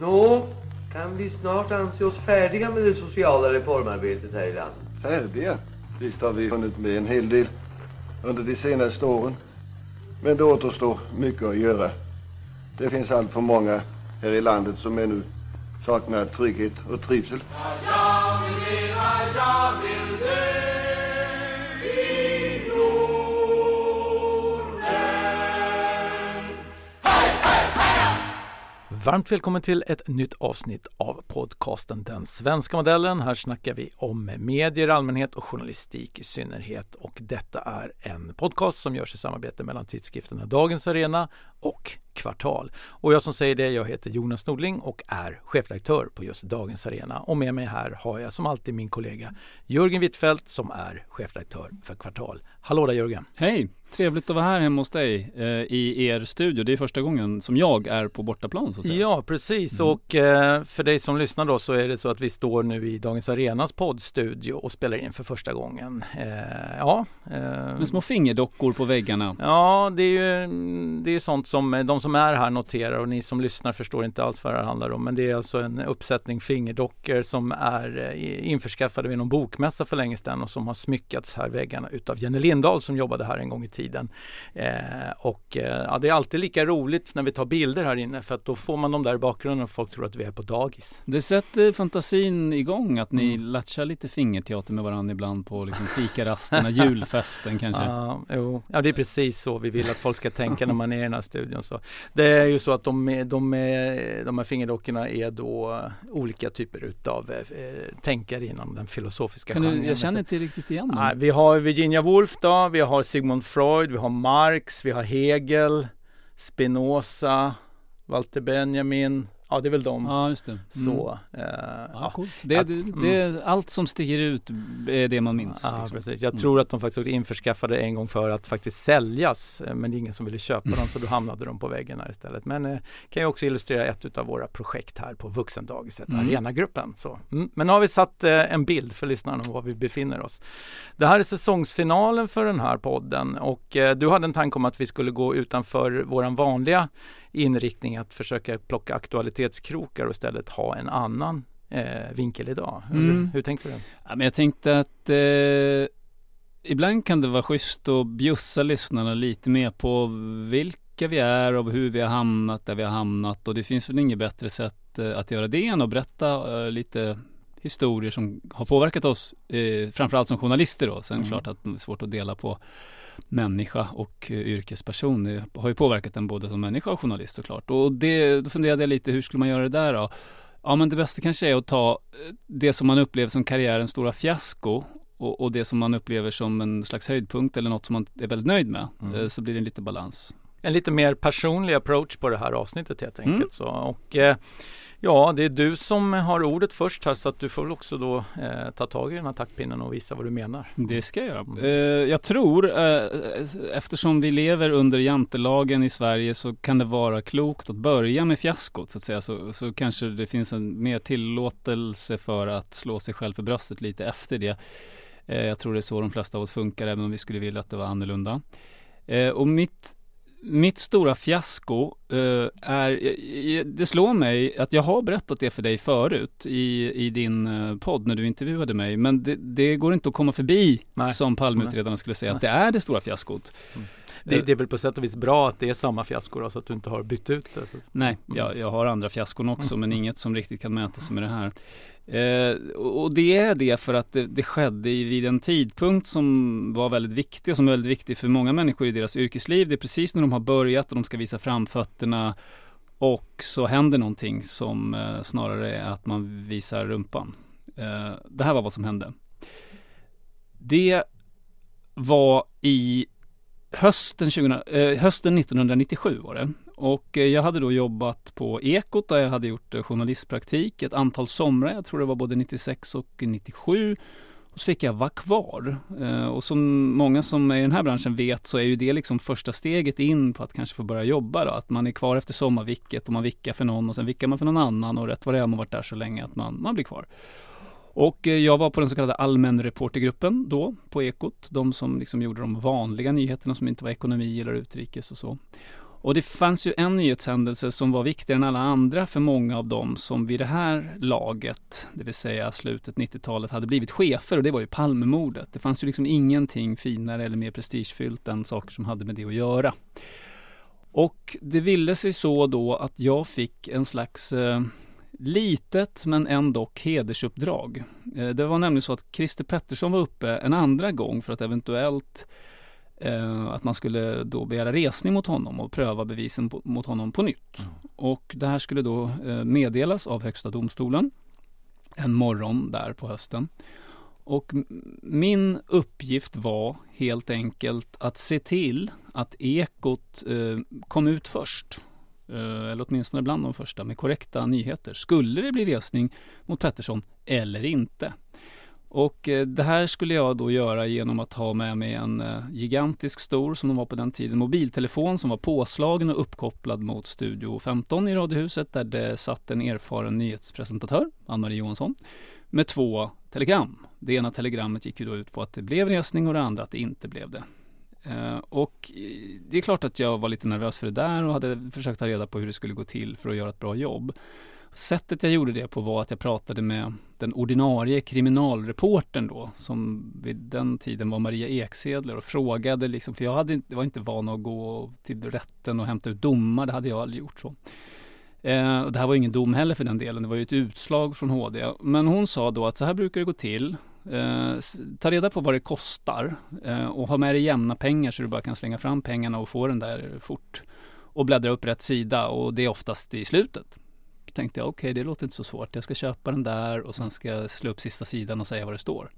Nå, kan vi snart anse oss färdiga med det sociala reformarbetet här i landet? Färdiga? Visst har vi hunnit med en hel del under de senaste åren. Men det återstår mycket att göra. Det finns allt för många här i landet som ännu saknar trygghet och trivsel. Jag vill leva, jag vill Varmt välkommen till ett nytt avsnitt av podcasten Den svenska modellen. Här snackar vi om medier i allmänhet och journalistik i synnerhet. Och detta är en podcast som görs i samarbete mellan tidskrifterna Dagens Arena och Kvartal. Och jag som säger det, jag heter Jonas Nordling och är chefredaktör på just Dagens Arena. Och med mig här har jag som alltid min kollega Jörgen Wittfeldt som är chefredaktör för Kvartal. Hallå där Jörgen! Hej! Trevligt att vara här hemma hos dig eh, i er studio. Det är första gången som jag är på bortaplan så att säga. Ja, precis. Mm. Och eh, för dig som lyssnar då så är det så att vi står nu i Dagens Arenas poddstudio och spelar in för första gången. Eh, ja. Eh, Med små fingerdockor på väggarna. Ja, det är ju det är sånt som eh, de som är här noterar och ni som lyssnar förstår inte alls vad det här handlar om. Men det är alltså en uppsättning fingerdockor som är eh, införskaffade vid någon bokmässa för länge sedan och som har smyckats här väggarna utav Jenny Lindahl som jobbade här en gång i tiden. Eh, och eh, ja, det är alltid lika roligt när vi tar bilder här inne för att då får man dem där i bakgrunden och folk tror att vi är på dagis. Det sätter fantasin igång att ni Mm. latchar lite fingerteater med varandra ibland på liksom fikarasterna, julfesten kanske. Ja, jo. ja, det är precis så vi vill att folk ska tänka när man är i den här studion. Så det är ju så att de, de, de här fingerdockorna är då olika typer utav eh, tänkare inom den filosofiska Kan du, genren. jag känner inte riktigt igen dem. Nej, vi har Virginia Woolf då, vi har Sigmund Freud, vi har Marx, vi har Hegel, Spinoza, Walter Benjamin. Ja, det är väl de. Ja, just det. Mm. Så. Eh, Ja, ja. Det, Att- det, mm. det, allt som sticker ut är det man minns. Ja, liksom. precis. Jag Mm. tror att de faktiskt införskaffade en gång för att faktiskt säljas. eh, Men det är ingen som ville köpa dem så då hamnade de på väggen här istället. Men eh, kan ju också illustrera ett av våra projekt här på Vuxendagiset, Mm. Arenagruppen. Så. Mm. Men nu har vi satt eh, en bild för lyssnarna om var vi befinner oss. Det här är säsongsfinalen för den här podden och eh, du hade en tanke om att vi skulle gå utanför våran vanliga inriktning att försöka plocka aktualitetskrokar och istället ha en annan eh, vinkel idag. Hur, Mm. hur tänkte du? Ja, men jag tänkte att eh, ibland kan det vara schysst att bjussa lyssnarna lite mer på vilka vi är och hur vi har hamnat där vi har hamnat och det finns väl inget bättre sätt eh, att göra det än att berätta eh, lite historier som har påverkat oss, eh, framförallt som journalister då. Sen Mm. klart att det är svårt att dela på människa och eh, yrkesperson. Det har ju påverkat en både som människa och journalist såklart. Och det, då funderade jag lite, hur skulle man göra det där då? Ja men det bästa kanske är att ta eh, det som man upplever som karriärens stora fiasko och, och det som man upplever som en slags höjdpunkt eller något som man är väldigt nöjd med. Mm. Eh, Så blir det en lite balans. en lite mer personlig approach på det här avsnittet helt enkelt. Mm. Så, och eh, ja, det är du som har ordet först här så att du får väl också då eh, ta tag i den här taktpinnen och visa vad du menar. Det ska jag göra. Mm. Eh, jag tror, eh, eftersom vi lever under jantelagen i Sverige så kan det vara klokt att börja med fiaskot så att säga. Så, så kanske det finns en mer tillåtelse för att slå sig själv för bröstet lite efter det. Eh, jag tror det är så de flesta av oss funkar, även om vi skulle vilja att det var annorlunda. Eh, och mitt mitt stora fiasko eh, är, eh, det slår mig att jag har berättat det för dig förut i, i din eh, podd när du intervjuade mig, men det, det går inte att komma förbi, Nej. som Palmeutredarna skulle säga, att det är det stora fiaskot. Det, Eh, det är väl på sätt och vis bra att det är samma fiasko då, så att du inte har bytt ut det. Så. Nej, Mm. jag, jag har andra fiaskon också, men inget som riktigt kan mäta sig med det här. Eh, och det är det för att det, det skedde vid en tidpunkt som var väldigt viktig och som är väldigt viktig för många människor i deras yrkesliv. Det är precis när de har börjat och de ska visa framfötterna och så händer någonting som eh, snarare är att man visar rumpan. Eh, det här var vad som hände. Det var i hösten, 20, eh, hösten 1997 var det. Och eh, jag hade då jobbat på Ekot där jag hade gjort eh, journalistpraktik ett antal somrar. Jag tror det var både 96 och 97. Och så fick jag vara kvar. Eh, och som många som är i den här branschen vet så är ju det liksom första steget in på att kanske få börja jobba då. Att man är kvar efter sommarvicket och man vickar för någon och sen vickar man för någon annan och rätt vad det är har man varit där så länge att man, man blir kvar. Och eh, jag var på den så kallade allmänreportergruppen då på Ekot. De som liksom gjorde de vanliga nyheterna som inte var ekonomi eller utrikes och så. Och det fanns ju en nyhetshändelse som var viktigare än alla andra för många av dem som vid det här laget, det vill säga slutet 90-talet, hade blivit chefer och det var ju Palmemordet. Det fanns ju liksom ingenting finare eller mer prestigefyllt än saker som hade med det att göra. Och det ville sig så då att jag fick en slags eh, litet men ändå hedersuppdrag. Eh, det var nämligen så att Christer Pettersson var uppe en andra gång för att eventuellt eh, att man skulle då begära resning mot honom och pröva bevisen på, mot honom på nytt. Mm. Och det här skulle då eh, meddelas av Högsta domstolen en morgon där på hösten. Och min uppgift var helt enkelt att se till att Ekot eh, kom ut först. Eh, eller åtminstone bland de första med korrekta nyheter. Skulle det bli resning mot Pettersson eller inte? Och eh, det här skulle jag då göra genom att ha med mig en eh, gigantisk stor, som de var på den tiden, mobiltelefon som var påslagen och uppkopplad mot Studio 15 i Radiohuset där det satt en erfaren nyhetspresentatör, Ann-Marie Johansson, med två telegram. Det ena telegrammet gick ju då ut på att det blev resning och det andra att det inte blev det. Eh, och eh, det är klart att jag var lite nervös för det där och hade försökt ta reda på hur det skulle gå till för att göra ett bra jobb. Sättet jag gjorde det på var att jag pratade med den ordinarie kriminalreporten då, som vid den tiden var Maria Eksedler och frågade liksom, för jag hade, var inte van att gå till rätten och hämta ut domar, det hade jag aldrig gjort så. Eh, det här var ingen dom heller för den delen, det var ju ett utslag från HD. Men hon sa då att så här brukar det gå till. Eh, ta reda på vad det kostar eh, och ha med dig jämna pengar så du bara kan slänga fram pengarna och få den där fort. Och bläddra upp rätt sida och det är oftast i slutet Då tänkte jag okej okay, det låter inte så svårt. Jag ska köpa den där och sen ska jag slå upp sista sidan och säga vad det står.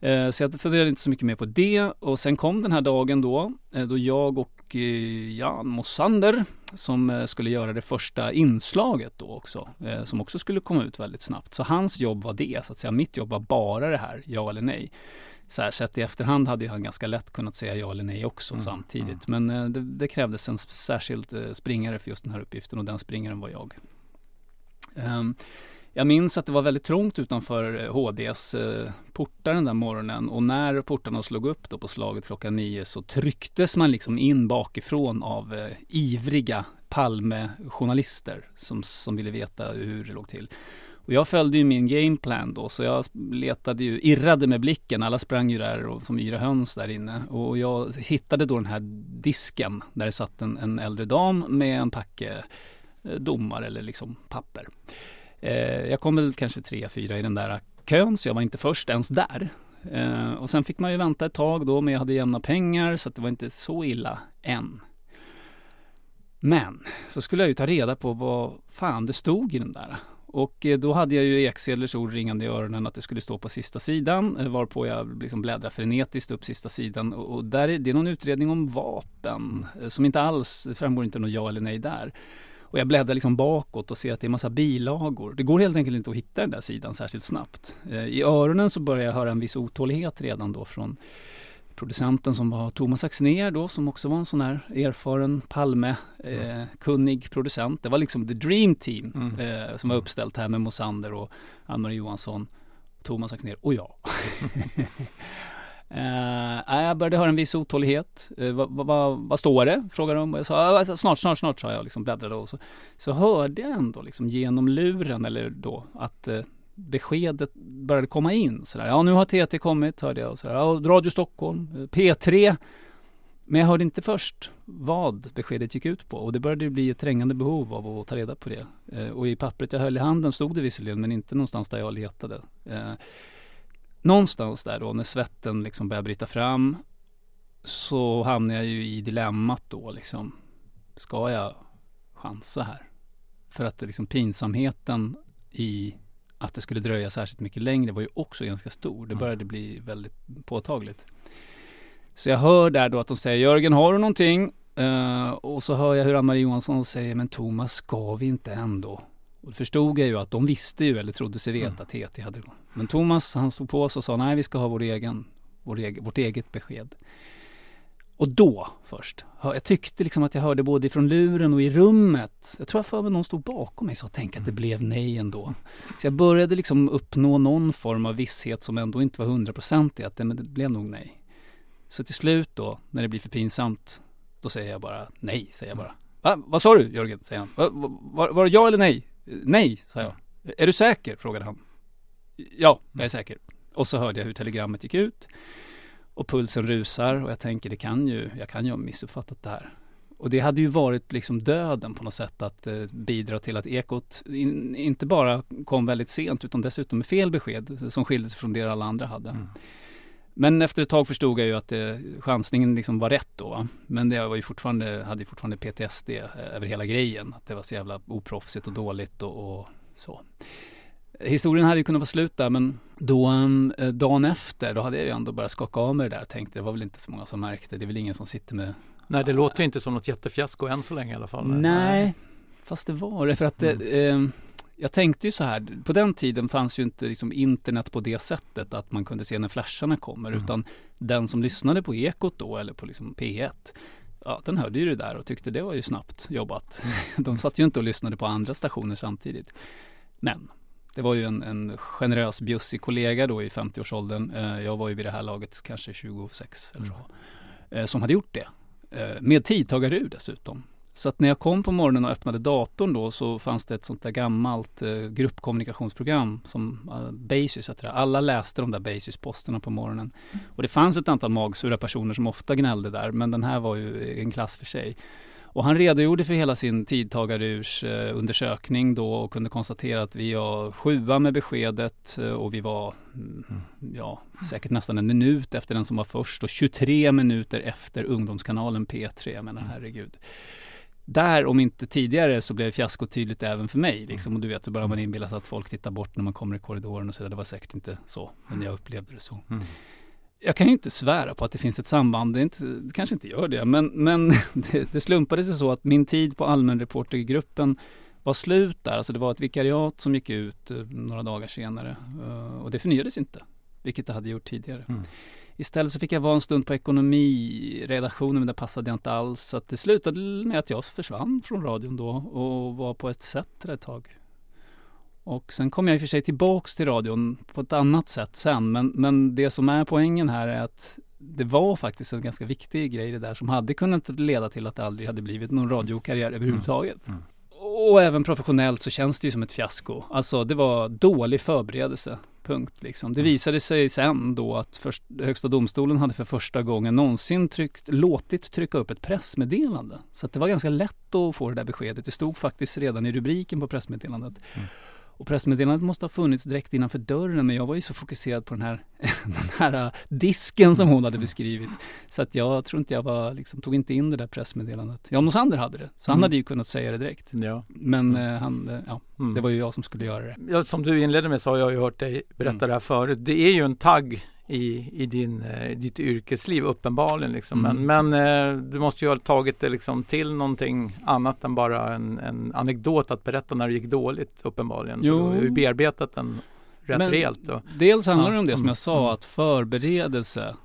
Eh, så jag funderade inte så mycket mer på det och sen kom den här dagen då eh, då jag och Jan Mosander som skulle göra det första inslaget då också som också skulle komma ut väldigt snabbt. Så hans jobb var det så att säga. Mitt jobb var bara det här, ja eller nej. Så här, sett i efterhand hade han ganska lätt kunnat säga ja eller nej också mm, samtidigt. Mm. Men det, det krävdes en särskild springare för just den här uppgiften och den springaren var jag. Ehm, jag minns att det var väldigt trångt utanför eh, HDs eh, portar den där morgonen och när portarna slog upp då på slaget klockan nio så trycktes man liksom in bakifrån av eh, ivriga Palme-journalister som, som ville veta hur det låg till. Och jag följde ju min gameplan då, så jag letade ju, irrade med blicken. Alla sprang ju där och, som yra höns där inne. Och jag hittade då den här disken där det satt en, en äldre dam med en packe domar eller liksom papper. Eh, jag kom väl kanske tre, fyra i den där kön så jag var inte först ens där. Eh, och sen fick man ju vänta ett tag då men jag hade jämna pengar så det var inte så illa än. Men så skulle jag ju ta reda på vad fan det stod i den där. Och eh, då hade jag ju Eksedlers ord ringande i öronen att det skulle stå på sista sidan eh, varpå jag liksom bläddrade frenetiskt upp sista sidan och där är det är någon utredning om vapen eh, som inte alls framgår inte något ja eller nej där. Och jag bläddrar liksom bakåt och ser att det är massa bilagor. Det går helt enkelt inte att hitta den där sidan särskilt snabbt. Eh, I öronen så börjar jag höra en viss otålighet redan då från producenten som var Thomas Axner då som också var en sån här erfaren Palme-kunnig eh, producent. Det var liksom the dream team mm. eh, som var uppställt här med Mosander och Ann-Marie Johansson, Thomas Axner och jag. Uh, jag började höra en viss otålighet. Uh, vad, vad, vad, står det? Frågade de. Jag sa alltså, snart, snart, snart sa jag liksom bläddrade och så, så hörde jag ändå liksom genom luren eller då att uh, beskedet började komma in. Sådär. Ja, nu har TT kommit hörde jag. Och sådär. Ja, Radio Stockholm, P3. Men jag hörde inte först vad beskedet gick ut på och det började bli ett trängande behov av att ta reda på det. Och i pappret jag höll i handen stod det visserligen men inte någonstans där jag letade någonstans där då när svetten liksom börjar bryta fram så hamnar jag ju i dilemmat då liksom. Ska jag chansa här? För att liksom pinsamheten i att det skulle dröja särskilt mycket längre var ju också ganska stor. Det mm. började bli väldigt påtagligt. Så jag hör där då att de säger Jörgen har du någonting? Uh, och så hör jag hur Ann-Marie Johansson säger men Thomas ska vi inte ändå och då förstod jag ju att de visste ju, eller trodde sig veta, mm. att TT hade Men Thomas han stod på sig och sa nej vi ska ha vår egen, vår egen, vårt eget besked. Och då först, jag tyckte liksom att jag hörde både från luren och i rummet. Jag tror att för mig någon stod bakom mig och sa tänk att det blev nej ändå. Så jag började liksom uppnå någon form av visshet som ändå inte var hundraprocentig att det, men det blev nog nej. Så till slut då, när det blir för pinsamt, Då säger jag bara nej, säger jag bara. Va? Vad sa du Jörgen? säger han. Va, va, var, var det ja eller nej? Nej, sa jag. Är du säker? frågade han. Ja, jag är säker. Och så hörde jag hur telegrammet gick ut. Och pulsen rusar och jag tänker det kan ju, jag kan ju ha missuppfattat det här. Och det hade ju varit liksom döden på något sätt att eh, bidra till att Ekot in, inte bara kom väldigt sent utan dessutom med fel besked som skilde sig från det alla andra hade. Mm. Men efter ett tag förstod jag ju att eh, chansningen liksom var rätt då. Va? Men det var ju fortfarande, hade ju fortfarande PTSD eh, över hela grejen. Att det var så jävla oproffsigt och dåligt och, och så. Historien hade ju kunnat vara slut där men då eh, dagen efter då hade jag ju ändå börjat skaka av mig det där. Tänkte det var väl inte så många som märkte. Det är väl ingen som sitter med Nej, det låter inte som något jättefiasko än så länge i alla fall. Nej, fast det var det. För att Mm. det, eh, jag tänkte ju så här, på den tiden fanns ju inte liksom internet på det sättet att man kunde se när flasharna kommer. Mm. Utan den som lyssnade på Ekot då, eller på liksom P1, ja, den hörde ju det där och tyckte det var ju snabbt jobbat. De satt ju inte och lyssnade på andra stationer samtidigt. Men det var ju en, en generös bjussig kollega då i 50-årsåldern. Eh, jag var ju vid det här laget kanske 26 eller så. Eh, som hade gjort det. Eh, med tidtagarur dessutom. Så att när jag kom på morgonen och öppnade datorn då så fanns det ett sånt där gammalt eh, gruppkommunikationsprogram som eh, Basis heter det. Alla läste de där Basis-posterna på morgonen. Och det fanns ett antal magsura personer som ofta gnällde där men den här var ju en klass för sig. Och han redogjorde för hela sin tidtagarurs eh, undersökning då och kunde konstatera att vi var sjua med beskedet eh, och vi var mm, ja, säkert nästan en minut efter den som var först och 23 minuter efter ungdomskanalen P3. Jag menar herregud. Där, om inte tidigare, så blev fiaskot tydligt även för mig. Liksom. Och du vet, då börjar man inbilla sig att folk tittar bort när man kommer i korridoren och så där. Det var säkert inte så, men jag upplevde det så. Mm. Jag kan ju inte svära på att det finns ett samband, det, inte, det kanske inte gör det, men, men det, det slumpade sig så att min tid på allmänreportergruppen var slut där. Alltså det var ett vikariat som gick ut eh, några dagar senare eh, och det förnyades inte, vilket det hade gjort tidigare. Mm. Istället så fick jag vara en stund på ekonomiredaktionen men det passade jag inte alls. Så att det slutade med att jag försvann från radion då och var på ett sätt ett tag. Och sen kom jag i och för sig tillbaks till radion på ett annat sätt sen. Men, men det som är poängen här är att det var faktiskt en ganska viktig grej det där som hade kunnat leda till att det aldrig hade blivit någon radiokarriär överhuvudtaget. Mm. mm. Och även professionellt så känns det ju som ett fiasko. Alltså det var dålig förberedelse. Punkt liksom. Det visade sig sen då att först, Högsta domstolen hade för första gången någonsin tryckt, låtit trycka upp ett pressmeddelande. Så det var ganska lätt att få det där beskedet. Det stod faktiskt redan i rubriken på pressmeddelandet. Och pressmeddelandet måste ha funnits direkt innanför dörren men jag var ju så fokuserad på den här, den här äh, disken som hon hade beskrivit. Så att jag tror inte jag var, liksom, tog inte in det där pressmeddelandet. Jan Mosander hade det, så han Mm. hade ju kunnat säga det direkt. Ja. Men eh, han, eh, ja, Mm. det var ju jag som skulle göra det. Ja, som du inledde med så har jag ju hört dig berätta Mm. det här förut. Det är ju en tagg i, i din, eh, ditt yrkesliv uppenbarligen. Liksom. Mm. Men, men eh, du måste ju ha tagit det liksom till någonting annat än bara en, en anekdot att berätta när det gick dåligt uppenbarligen. Jo. Du har ju bearbetat den rätt Men rejält. Och, Dels handlar det Ja, om det som jag sa, mm. att förberedelse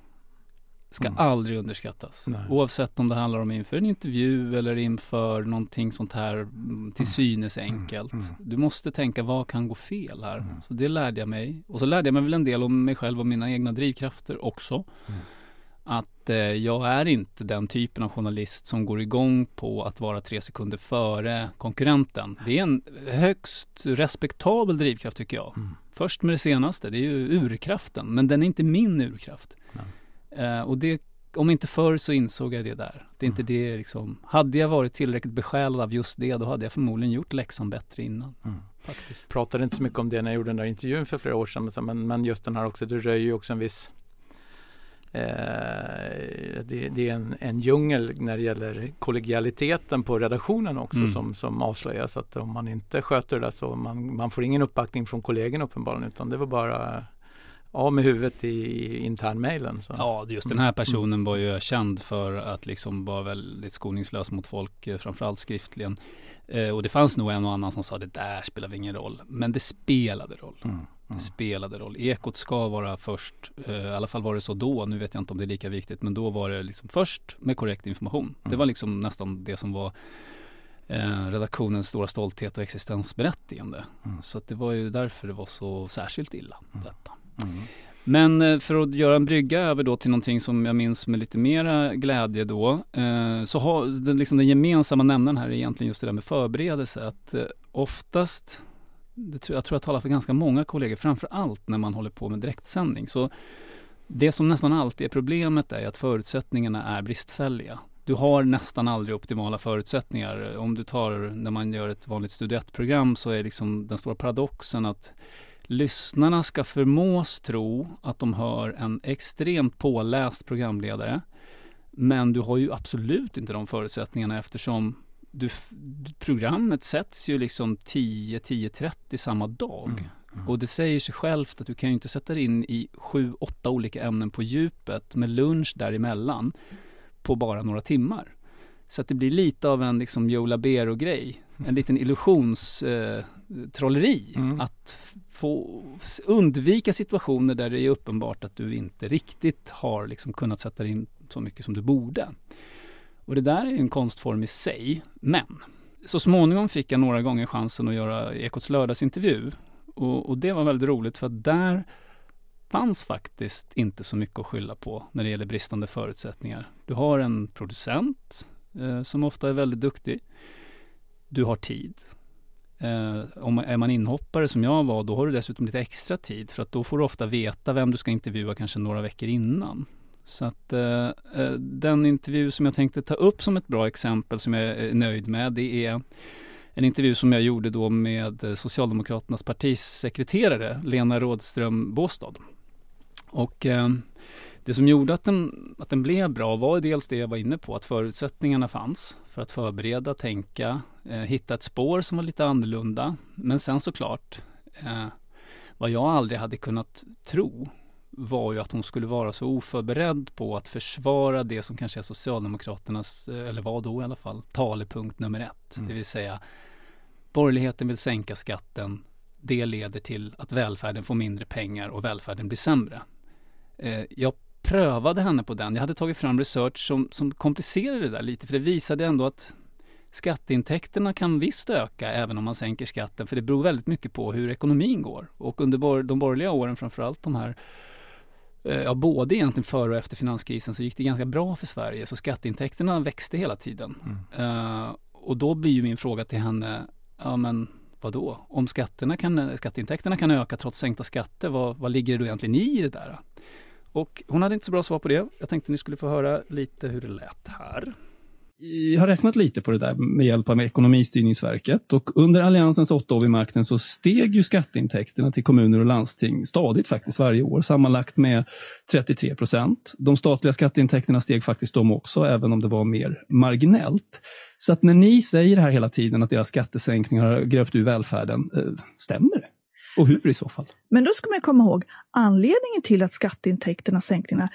ska Mm. aldrig underskattas. Nej. Oavsett om det handlar om inför en intervju eller inför någonting sånt här mm, till synes enkelt. mm. Du måste tänka, vad kan gå fel här? Mm. Så det lärde jag mig. Och så lärde jag mig väl en del om mig själv och mina egna drivkrafter också. Mm. Att eh, jag är inte den typen av journalist som går igång på att vara tre sekunder före konkurrenten. Det är en högst respektabel drivkraft tycker jag. Mm. Först med det senaste, det är ju urkraften, men den är inte min urkraft. Eh, och det, om inte förr så insåg jag det där. Det är inte det liksom, hade jag varit tillräckligt besjälad av just det, då hade jag förmodligen gjort läxan bättre innan. Mm. Faktiskt. pratade inte så mycket om det när jag gjorde den där intervjun för flera år sedan. men Men, just den här också, du röjer ju också en viss eh, det, det är en, en djungel när det gäller kollegialiteten på redaktionen också Mm. som, som avslöjas. Att om man inte sköter det där så man, man får ingen uppbackning från kollegorna uppenbarligen utan det var bara av med huvudet i, i internmailen. Ja, just den här personen var ju känd för att liksom vara väldigt skoningslös mot folk, eh, framförallt skriftligen. Eh, och det fanns nog en och annan som sa det där spelar ingen roll. Men det spelade roll. Mm. Det spelade roll. Ekot ska vara först, eh, i alla fall var det så då, nu vet jag inte om det är lika viktigt, men då var det liksom först med korrekt information. Det var liksom nästan det som var eh, redaktionens stora stolthet och existensberättigande. Mm. Så att det var ju därför det var så särskilt illa detta. Mm. Men eh, för att göra en brygga över då till någonting som jag minns med lite mera glädje då, eh, så har den, liksom den gemensamma nämnaren här är egentligen just det där med förberedelse. Att eh, oftast, det, jag tror jag talar för ganska många kollegor, framför allt när man håller på med direktsändning, så det som nästan alltid är problemet är att förutsättningarna är bristfälliga. Du har nästan aldrig optimala förutsättningar. Om du tar när man gör ett vanligt Studio 1-program så är liksom den stora paradoxen att lyssnarna ska förmås tro att de hör en extremt påläst programledare. Men du har ju absolut inte de förutsättningarna eftersom du, programmet sätts ju liksom 10-10.30 samma dag. Mm. Mm. Och det säger sig självt att du kan ju inte sätta dig in i sju, åtta olika ämnen på djupet med lunch däremellan på bara några timmar. Så att det blir lite av en liksom Joe Labero-grej. En liten illusionstrolleri. Eh, mm. Att få undvika situationer där det är uppenbart att du inte riktigt har liksom kunnat sätta in så mycket som du borde. Och det där är en konstform i sig. Men så småningom fick jag några gånger chansen att göra Ekots lördagsintervju. Och, och det var väldigt roligt för att där fanns faktiskt inte så mycket att skylla på när det gäller bristande förutsättningar. Du har en producent eh, som ofta är väldigt duktig. Du har tid. Eh, om är man inhoppare som jag var, då har du dessutom lite extra tid för att då får du ofta veta vem du ska intervjua kanske några veckor innan. Så att eh, eh den intervju som jag tänkte ta upp som ett bra exempel som jag är nöjd med, det är en intervju som jag gjorde då med Socialdemokraternas partisekreterare Lena Rådström Båstad. Och eh, det som gjorde att den, att den blev bra var dels det jag var inne på, att förutsättningarna fanns för att förbereda, tänka, eh, hitta ett spår som var lite annorlunda. Men sen såklart, eh, vad jag aldrig hade kunnat tro var ju att hon skulle vara så oförberedd på att försvara det som kanske är Socialdemokraternas, eh, eller var då i alla fall, talepunkt nummer ett. Mm. Det vill säga borgerligheten vill sänka skatten, det leder till att välfärden får mindre pengar och välfärden blir sämre. Eh, jag prövade henne på den. Jag hade tagit fram research som, som komplicerade det där lite för det visade ändå att skatteintäkterna kan visst öka även om man sänker skatten för det beror väldigt mycket på hur ekonomin går. Och under de borgerliga åren framförallt de här eh, Ja, både egentligen före och efter finanskrisen så gick det ganska bra för Sverige så skatteintäkterna växte hela tiden. Mm. Uh, och då blir ju min fråga till henne, ja men vadå? Om skatterna kan, skatteintäkterna kan öka trots sänkta skatter, vad, vad ligger det då egentligen i det där? Och hon hade inte så bra svar på det. Jag tänkte ni skulle få höra lite hur det lät här. Jag har räknat lite på det där med hjälp av Ekonomistyrningsverket och under Alliansens åtta år vid makten så steg ju skatteintäkterna till kommuner och landsting stadigt faktiskt varje år, sammanlagt med 33 procent. De statliga skatteintäkterna steg faktiskt de också, även om det var mer marginellt. Så att när ni säger här hela tiden att deras skattesänkningar har gröpt ur välfärden, eh, stämmer det? Och hur i så fall? Men då ska man komma ihåg anledningen till att skatteintäkterna, sänkningarna,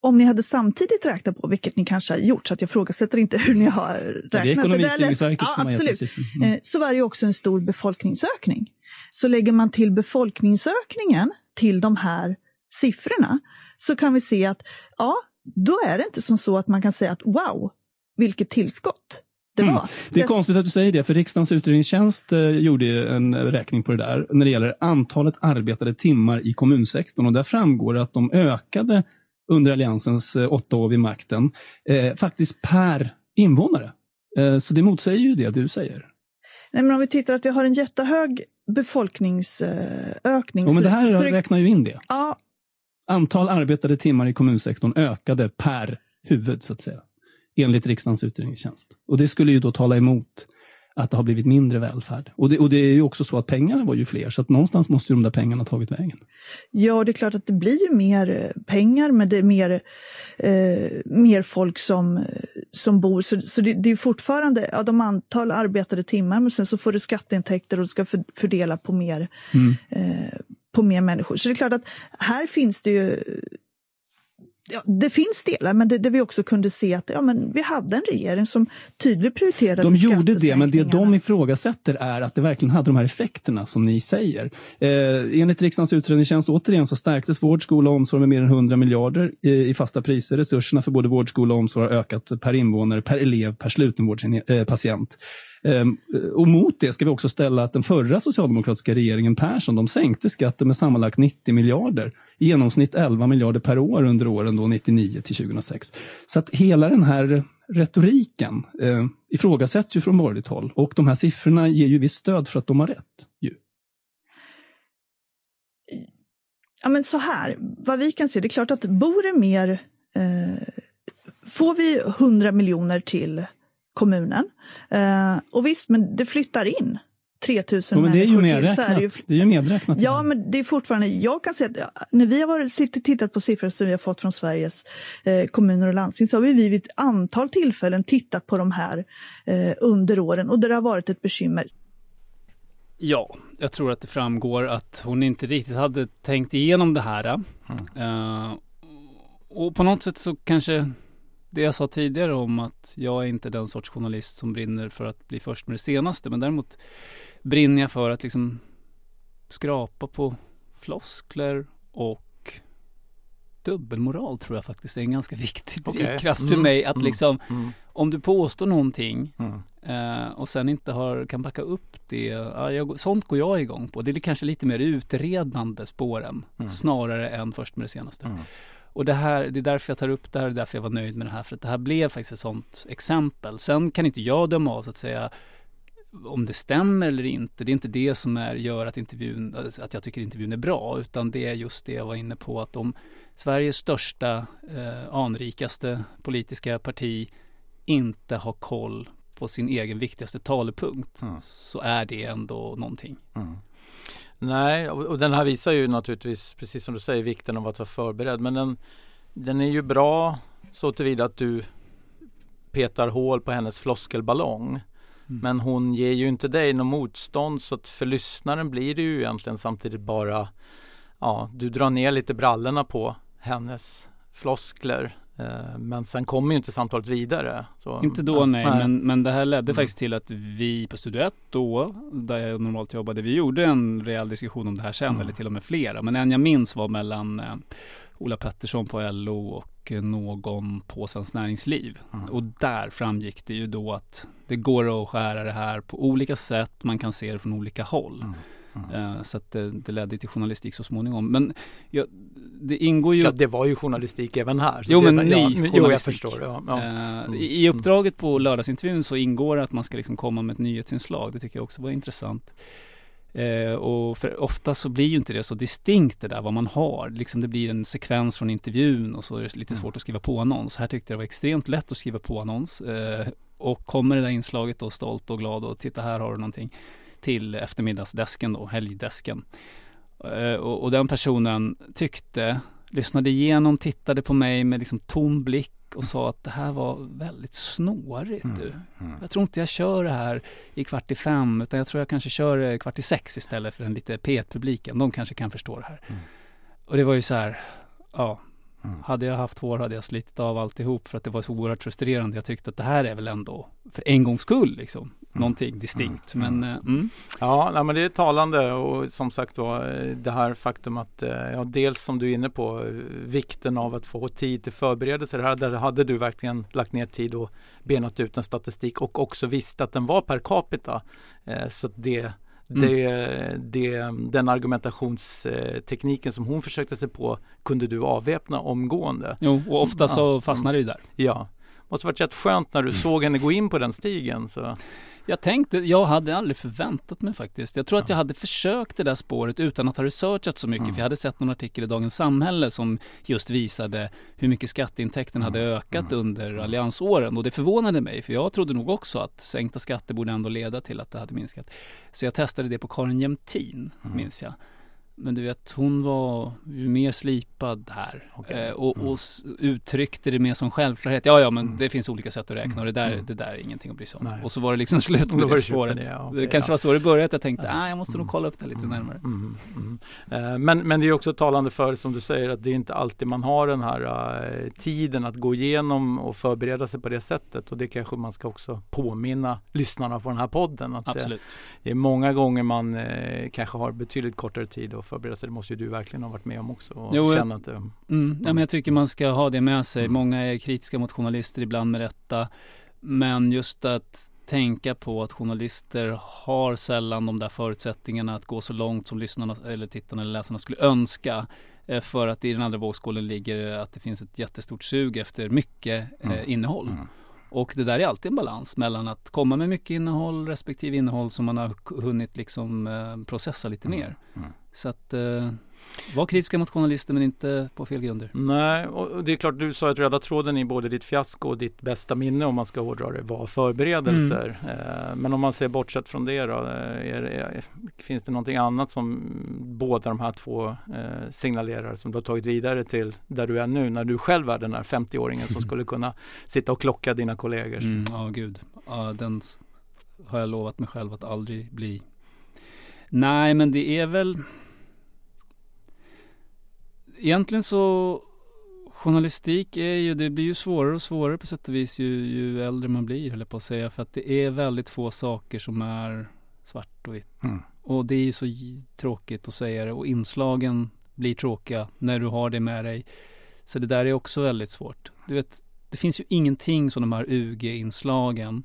om ni hade samtidigt räknat på, vilket ni kanske har gjort, så att jag frågasätter inte hur ni har räknat. Ja, det är Ekonomistyrningsverket ja, absolut. Mm. Så var det också en stor befolkningsökning. Så lägger man till befolkningsökningen till de här siffrorna så kan vi se att ja, då är det inte som så att man kan säga att wow, vilket tillskott det var. Mm. Det är konstigt att du säger det, för riksdagens utredningstjänst eh, gjorde en räkning på det där när det gäller antalet arbetade timmar i kommunsektorn och där framgår det att de ökade under Alliansens eh, åtta år vid makten, eh, faktiskt per invånare. Eh, så det motsäger ju det du säger. Nej, men om vi tittar att vi har en jättehög befolkningsökning. Jo, men det här så, räknar ju in det. Ja. Antal arbetade timmar i kommunsektorn ökade per huvud så att säga enligt riksdagens utredningstjänst. Och det skulle ju då tala emot att det har blivit mindre välfärd. Och det, och det är ju också så att pengarna var ju fler, så att någonstans måste ju de där pengarna tagit vägen. Ja, det är klart att det blir ju mer eh, pengar, men det är mer, eh, mer folk som, som bor. Så, så det, det, är fortfarande ja, de antal arbetade timmar, men sen så får du skatteintäkter och du ska för, fördela på mer, mm. eh, på mer människor. Så det är klart att här finns det ju ja, det finns delar, men det, det, vi också kunde se att ja, men vi hade en regering som tydligt prioriterade De gjorde det, men det de ifrågasätter är att det verkligen hade de här effekterna som ni säger. Eh, enligt riksdagens utredningstjänst återigen så stärktes vård, skola och omsorg med mer än 100 miljarder i, i fasta priser. Resurserna för både vård, skola och omsorg har ökat per invånare, per elev, per slutenvårdspatient. Ehm, Ehm, och mot det ska vi också ställa att den förra socialdemokratiska regeringen Persson, de sänkte skatten med sammanlagt 90 miljarder. I genomsnitt 11 miljarder per år under åren då 99 till 2006. Så att hela den här retoriken eh, ifrågasätts ju från borgerligt håll och de här siffrorna ger ju visst stöd för att de har rätt. Ju. Ja men så här, vad vi kan se, det är klart att bor det mer, eh, får vi 100 miljoner till kommunen eh, och visst, men det flyttar in 3000 ja, men det är ju medräknat. Är det, ju... det är ju medräknat. Ja, men det är fortfarande, jag kan säga att när vi har varit, tittat på siffror som vi har fått från Sveriges eh, kommuner och landsting så har vi vid ett antal tillfällen tittat på de här eh, under åren och där det har varit ett bekymmer. Ja, jag tror att det framgår att hon inte riktigt hade tänkt igenom det här. Mm. Uh, och på något sätt så kanske det jag sa tidigare om att jag är inte den sorts journalist som brinner för att bli först med det senaste. Men däremot brinner jag för att liksom skrapa på floskler och dubbelmoral tror jag faktiskt är en ganska viktig drivkraft okay. mm. för mig. Att mm. liksom, mm. om du påstår någonting mm. eh, och sen inte har, kan backa upp det. Ja, jag, sånt går jag igång på. Det är kanske lite mer utredande spåren mm. snarare än först med det senaste. Och det här, det är därför jag tar upp det här och därför jag var nöjd med det här. För att det här blev faktiskt ett sånt exempel. Sen kan inte jag döma av så att säga om det stämmer eller inte. Det är inte det som är, gör att, intervjun, att jag tycker intervjun är bra. Utan det är just det jag var inne på. Att om Sveriges största, eh, anrikaste politiska parti inte har koll på sin egen viktigaste talepunkt. Mm. Så är det ändå någonting. Mm. Nej, och den här visar ju naturligtvis, precis som du säger, vikten av att vara förberedd. Men den, den är ju bra så tillvida att du petar hål på hennes floskelballong. Mm. Men hon ger ju inte dig något motstånd så att för lyssnaren blir det ju egentligen samtidigt bara Ja, du drar ner lite brallorna på hennes floskler men sen kommer ju inte samtalet vidare. Så, inte då nej, nej. Men, men det här ledde mm. faktiskt till att vi på Studio 1 då, där jag normalt jobbade, vi gjorde en rejäl diskussion om det här sen, mm. eller till och med flera. Men en jag minns var mellan eh, Ola Pettersson på LO och någon på Svenskt Näringsliv. Mm. Och där framgick det ju då att det går att skära det här på olika sätt, man kan se det från olika håll. Mm. Mm. Så att det, det ledde till journalistik så småningom. Men ja, det ingår ju... Ja, det var ju journalistik även här. Jo, men ny ja, journalistik. Jo, jag förstår. Ja, ja. Mm. I uppdraget på lördagsintervjun så ingår att man ska liksom komma med ett nyhetsinslag. Det tycker jag också var intressant. Eh, och för ofta så blir ju inte det så distinkt det där vad man har. Liksom det blir en sekvens från intervjun och så är det lite svårt mm. att skriva på annons. Här tyckte jag det var extremt lätt att skriva på annons. Eh, och kommer det där inslaget då stolt och glad och titta här har du någonting till eftermiddagsdesken då, helgdesken. Eh, och, och, den personen tyckte, lyssnade igenom, tittade på mig med liksom tom blick och sa att det här var väldigt snårigt mm, du. Mm. Jag tror inte jag kör det här i kvart i fem utan jag tror jag kanske kör kvart i sex istället för den lite P1-publiken. De kanske kan förstå det här. Mm. Och det var ju så här, ja, Mm. Hade jag haft hår hade jag slitit av alltihop för att det var så oerhört frustrerande. Jag tyckte att det här är väl ändå för en gångs skull liksom. Mm. Någonting distinkt. Mm. Men, mm. mm. Ja, nej, men det är talande och som sagt var det här faktum att eh, ja, dels som du är inne på vikten av att få tid till förberedelser. Här där hade du verkligen lagt ner tid och benat ut en statistik och också visste att den var per capita. Eh, så det. Det, det, den argumentationstekniken som hon försökte sig på kunde du avväpna omgående. Jo, och ofta så fastnar det ju där. Ja. Måste varit rätt skönt när du såg henne gå in på den stigen. Så. Jag tänkte, jag hade aldrig förväntat mig faktiskt. Jag tror att jag hade försökt det där spåret utan att ha researchat så mycket. Mm. För jag hade sett någon artikel i Dagens Samhälle som just visade hur mycket skatteintäkten hade mm. ökat mm. under alliansåren. Och det förvånade mig, för jag trodde nog också att sänkta skatter borde ändå leda till att det hade minskat. Så jag testade det på Karin Jämtin, mm. minns jag. Men du vet, hon var ju mer slipad här okay. eh, och, mm. och, uttryckte det mer som självklarhet. Ja, ja, men mm. det finns olika sätt att räkna och det där, mm. det där är ingenting att bry sig om. Nej. Och så var det liksom slut med det, det spåret. Det, ja, okay, det kanske ja. var så det började, att jag tänkte, ja. ah, jag måste nog kolla upp det lite mm. närmare. Mm. Mm. Eh, men, men det är också talande för, som du säger, att det är inte alltid man har den här uh, tiden att gå igenom och förbereda sig på det sättet. Och det kanske man ska också påminna lyssnarna på den här podden. Att Absolut. det är många gånger man uh, kanske har betydligt kortare tid att förbereda sig. Det måste ju du verkligen ha varit med om också. Och jo, känna att det, mm, mm. Ja, men jag tycker man ska ha det med sig. Mm. Många är kritiska mot journalister ibland med rätta. Men just att tänka på att journalister har sällan de där förutsättningarna att gå så långt som lyssnarna eller tittarna eller läsarna skulle önska. Eh, för att i den andra vågskålen ligger att det finns ett jättestort sug efter mycket eh, Mm. innehåll. Mm. Och det där är alltid en balans mellan att komma med mycket innehåll respektive innehåll som man har hunnit liksom eh, processa lite Mm. mer. Mm. Så att eh, var kritiska mot journalister men inte på fel grunder. Nej, och det är klart du sa att röda tråden i både ditt fiasko och ditt bästa minne om man ska hårdra det var förberedelser. Eh, Men om man ser bortsett från det då, eh, är, är, finns det någonting annat som båda de här två eh, signalerar som du har tagit vidare till där du är nu när du själv är den här 50-åringen som skulle kunna sitta och klocka dina kollegor? Mm, ja, gud. Ja, den har jag lovat mig själv att aldrig bli. Nej, men det är väl Egentligen så Journalistik är ju, det blir ju svårare och svårare på sätt och vis ju, ju äldre man blir, höll jag på att säga. För att det är väldigt få saker som är svart och vitt. Mm. Och det är ju så tråkigt att säga det. Och inslagen blir tråkiga när du har det med dig. Så det där är också väldigt svårt. Du vet, det finns ju ingenting som de här UG-inslagen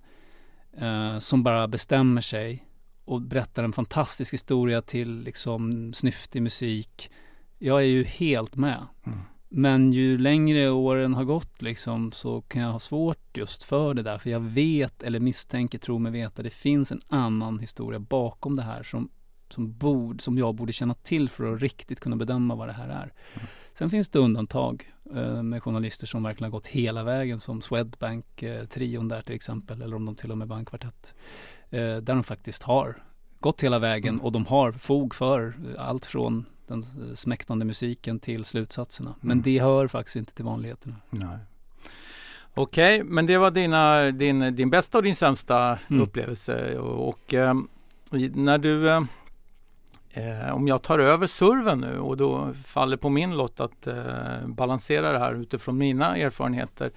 eh, som bara bestämmer sig och berättar en fantastisk historia till liksom snyftig musik. Jag är ju helt med. Mm. Men ju längre åren har gått liksom så kan jag ha svårt just för det där. För jag vet eller misstänker, tror mig veta, det finns en annan historia bakom det här som, som, bord, som jag borde känna till för att riktigt kunna bedöma vad det här är. Sen finns det undantag eh, med journalister som verkligen har gått hela vägen som Swedbank-trion där till exempel eller om de till och med var en kvartett. Eh, där de faktiskt har gått hela vägen Mm. och de har fog för eh, allt från den eh, smäktande musiken till slutsatserna. Men Mm. det hör faktiskt inte till vanligheterna. Nej. Okej, men det var dina, din, din bästa och din sämsta Mm. upplevelse. Och, och eh, när du, eh, eh, om jag tar över serven nu och då faller på min lott att eh, balansera det här utifrån mina erfarenheter.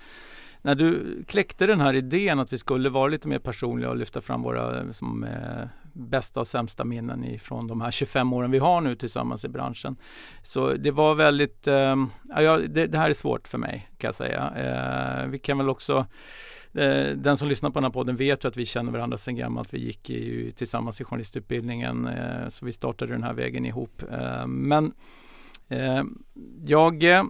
När du kläckte den här idén att vi skulle vara lite mer personliga och lyfta fram våra som, eh, bästa och sämsta minnen ifrån de här 25 åren vi har nu tillsammans i branschen. Så det var väldigt, eh, ja, det, det här är svårt för mig kan jag säga. Eh, vi kan väl också eh, den som lyssnar på den här podden vet ju att vi känner varandra sedan gammalt. Vi gick ju tillsammans i journalistutbildningen eh, så vi startade den här vägen ihop. Eh, men eh, jag eh,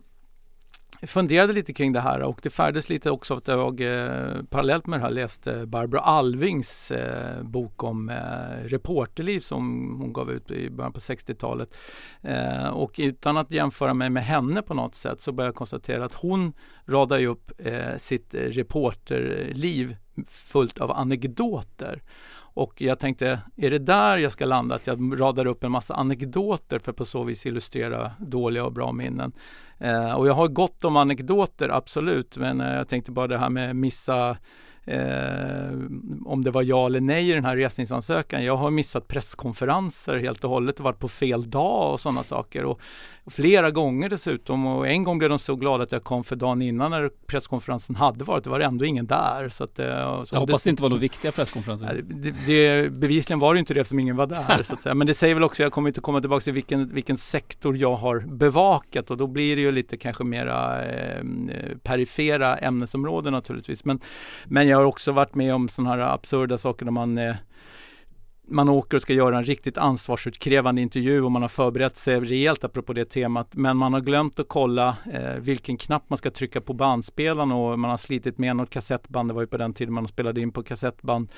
funderade lite kring det här och det färdes lite också att jag eh, parallellt med det här läste Barbro Alvings eh, bok om eh, reporterliv som hon gav ut i början på 60-talet. Eh, och utan att jämföra mig med henne på något sätt så började jag konstatera att hon radar ju upp eh, sitt reporterliv fullt av anekdoter. Och jag tänkte, är det där jag ska landa? Att jag radar upp en massa anekdoter för att på så vis illustrera dåliga och bra minnen. Eh, och jag har gott om anekdoter, absolut. Men eh, jag tänkte bara det här med missa Eh, om det var ja eller nej i den här resningsansökan. Jag har missat presskonferenser helt och hållet och varit på fel dag och sådana saker. Och, och flera gånger dessutom. Och en gång blev de så glada att jag kom för dagen innan när presskonferensen hade varit. Det var ändå ingen där. Så att, eh, så Jag hoppas det inte var några viktiga presskonferenser. Det, det, bevisligen var det inte det som ingen var där. så att säga. Men det säger väl också, jag kommer inte komma tillbaka till vilken, vilken sektor jag har bevakat och då blir det ju lite kanske mera eh, perifera ämnesområden naturligtvis. Men, men jag har också varit med om sådana här absurda saker när man eh, man åker och ska göra en riktigt ansvarsutkrävande intervju och man har förberett sig rejält apropå det temat. Men man har glömt att kolla eh, vilken knapp man ska trycka på bandspelaren och man har slitit med något kassettband. Det var ju på den tiden man spelade in på kassettband.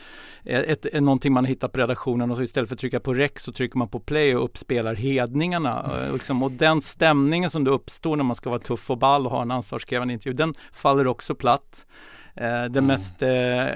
Eh, ett, ett, någonting man har hittat på redaktionen och så istället för att trycka på rec så trycker man på play och uppspelar hedningarna. Eh, liksom, och den stämningen som det uppstår när man ska vara tuff och ball och ha en ansvarskrävande intervju, den faller också platt. Eh, den Mm. mest eh,